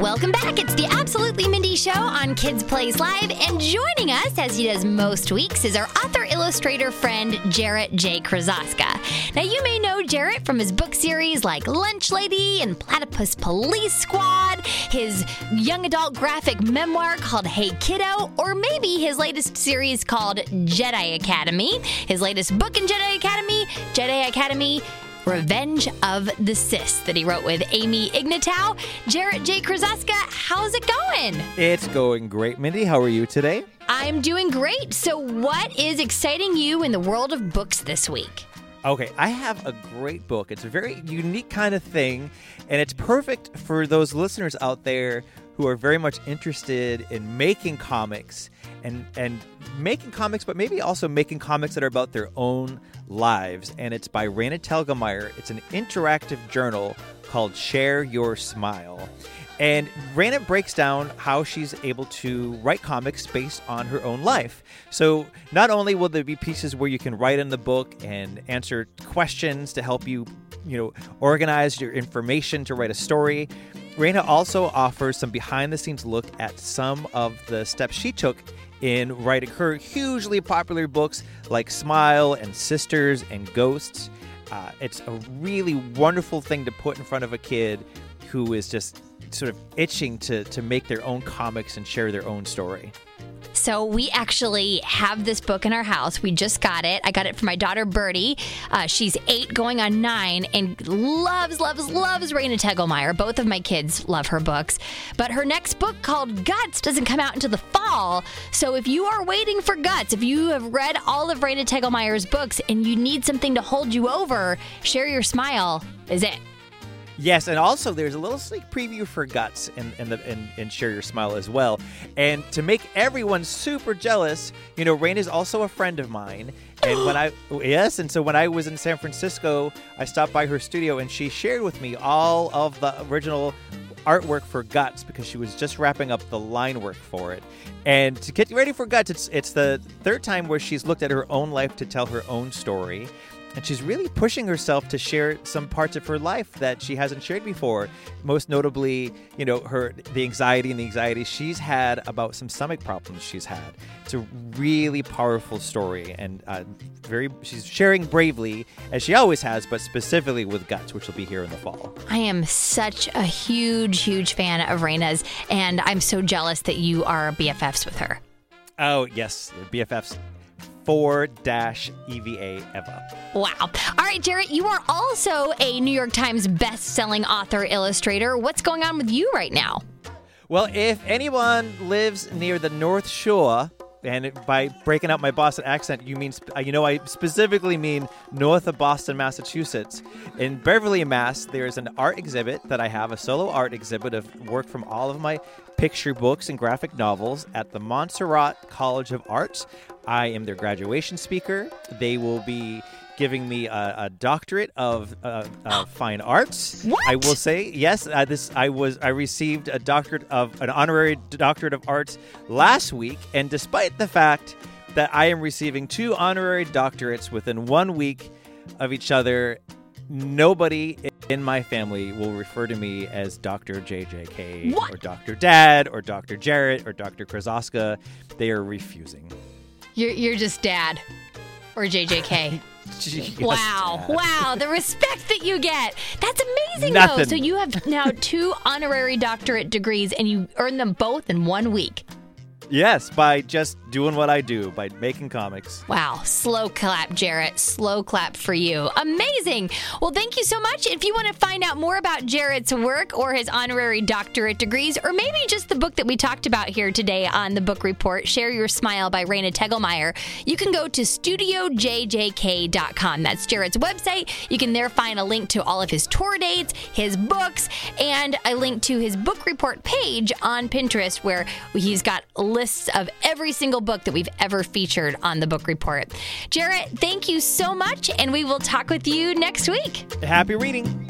Welcome back. It's the Absolutely Mindy Show on Kids Place Live. And joining us, as he does most weeks, is our author illustrator friend, Jarrett J. Krosoczka. Now, you may know Jarrett from his book series like Lunch Lady and Platypus Police Squad, his young adult graphic memoir called Hey Kiddo, or maybe his latest series called Jedi Academy. His latest book in Jedi Academy, Jedi Academy. Revenge of the Sis that he wrote with Amy Ignatow. Jarrett J. Krosoczka, how's it going? It's going great, Mindy. How are you today? I'm doing great. So, what is exciting you in the world of books this week? Okay, I have a great book. It's a very unique kind of thing, and it's perfect for those listeners out there who are very much interested in making comics and and making comics, but maybe also making comics that are about their own lives. And it's by Raina Telgemeier. It's an interactive journal called Share Your Smile. And Raina breaks down how she's able to write comics based on her own life. So not only will there be pieces where you can write in the book and answer questions to help you, you know, organize your information to write a story. Raina also offers some behind the scenes look at some of the steps she took in writing her hugely popular books like Smile and Sisters and Ghosts. Uh, it's a really wonderful thing to put in front of a kid who is just sort of itching to, to make their own comics and share their own story. So we actually have this book in our house. We just got it. I got it for my daughter Birdie. Uh, she's eight, going on nine, and loves, loves, loves Raina Telgemeier. Both of my kids love her books. But her next book called Guts doesn't come out until the fall. So if you are waiting for Guts, if you have read all of Raina Telgemeier's books and you need something to hold you over, Share Your Smile is it. Yes, and also there's a little sneak preview for Guts and and, the, and and Share Your Smile as well. And to make everyone super jealous, you know, Rain is also a friend of mine. And when I yes, and so when I was in San Francisco, I stopped by her studio and she shared with me all of the original artwork for Guts because she was just wrapping up the line work for it. And to get ready for Guts, it's it's the third time where she's looked at her own life to tell her own story and she's really pushing herself to share some parts of her life that she hasn't shared before most notably you know her the anxiety and the anxiety she's had about some stomach problems she's had. It's a really powerful story and uh, very she's sharing bravely as she always has but specifically with guts which will be here in the fall. I am such a huge, huge fan of Raina's, and I'm so jealous that you are BFFs with her. oh yes. Bffs 4 dash eva eva Wow. All right, Jarrett, you are also a New York Times best-selling author illustrator. What's going on with you right now? Well, if anyone lives near the North Shore, and by breaking out my Boston accent, you mean uh, you know I specifically mean north of Boston, Massachusetts. In Beverly, Mass, there is an art exhibit that I have, a solo art exhibit of work from all of my picture books and graphic novels at the Montserrat College of Arts. I am their graduation speaker. They will be giving me a, a doctorate of uh, uh, fine arts. What? I will say yes. Uh, this I was I received a doctorate of an honorary doctorate of arts last week, and despite the fact that I am receiving two honorary doctorates within one week of each other, nobody in my family will refer to me as Dr. JJK What? or Dr. Dad or Dr. Jarrett or Dr. Krosoczka. They are refusing. You're, you're just dad or JJK. Wow. Dad. Wow. The respect that you get. That's amazing, though. So you have now two honorary doctorate degrees and you earn them both in one week. Yes, by just doing what I do, by making comics. Wow. Slow clap, Jarrett. Slow clap for you. Amazing. Well, thank you so much. If you want to find out more about Jarrett's work or his honorary doctorate degrees, or maybe just the book that we talked about here today on the book report, Share Your Smile by Raina Telgemeier, you can go to studiojjk.com. That's Jarrett's website. You can there find a link to all of his tour dates, his books, and a link to his book report page on Pinterest where he's got lists of every single book that we've ever featured on the book report. Jarrett, thank you so much, and we will talk with you next week. Happy reading!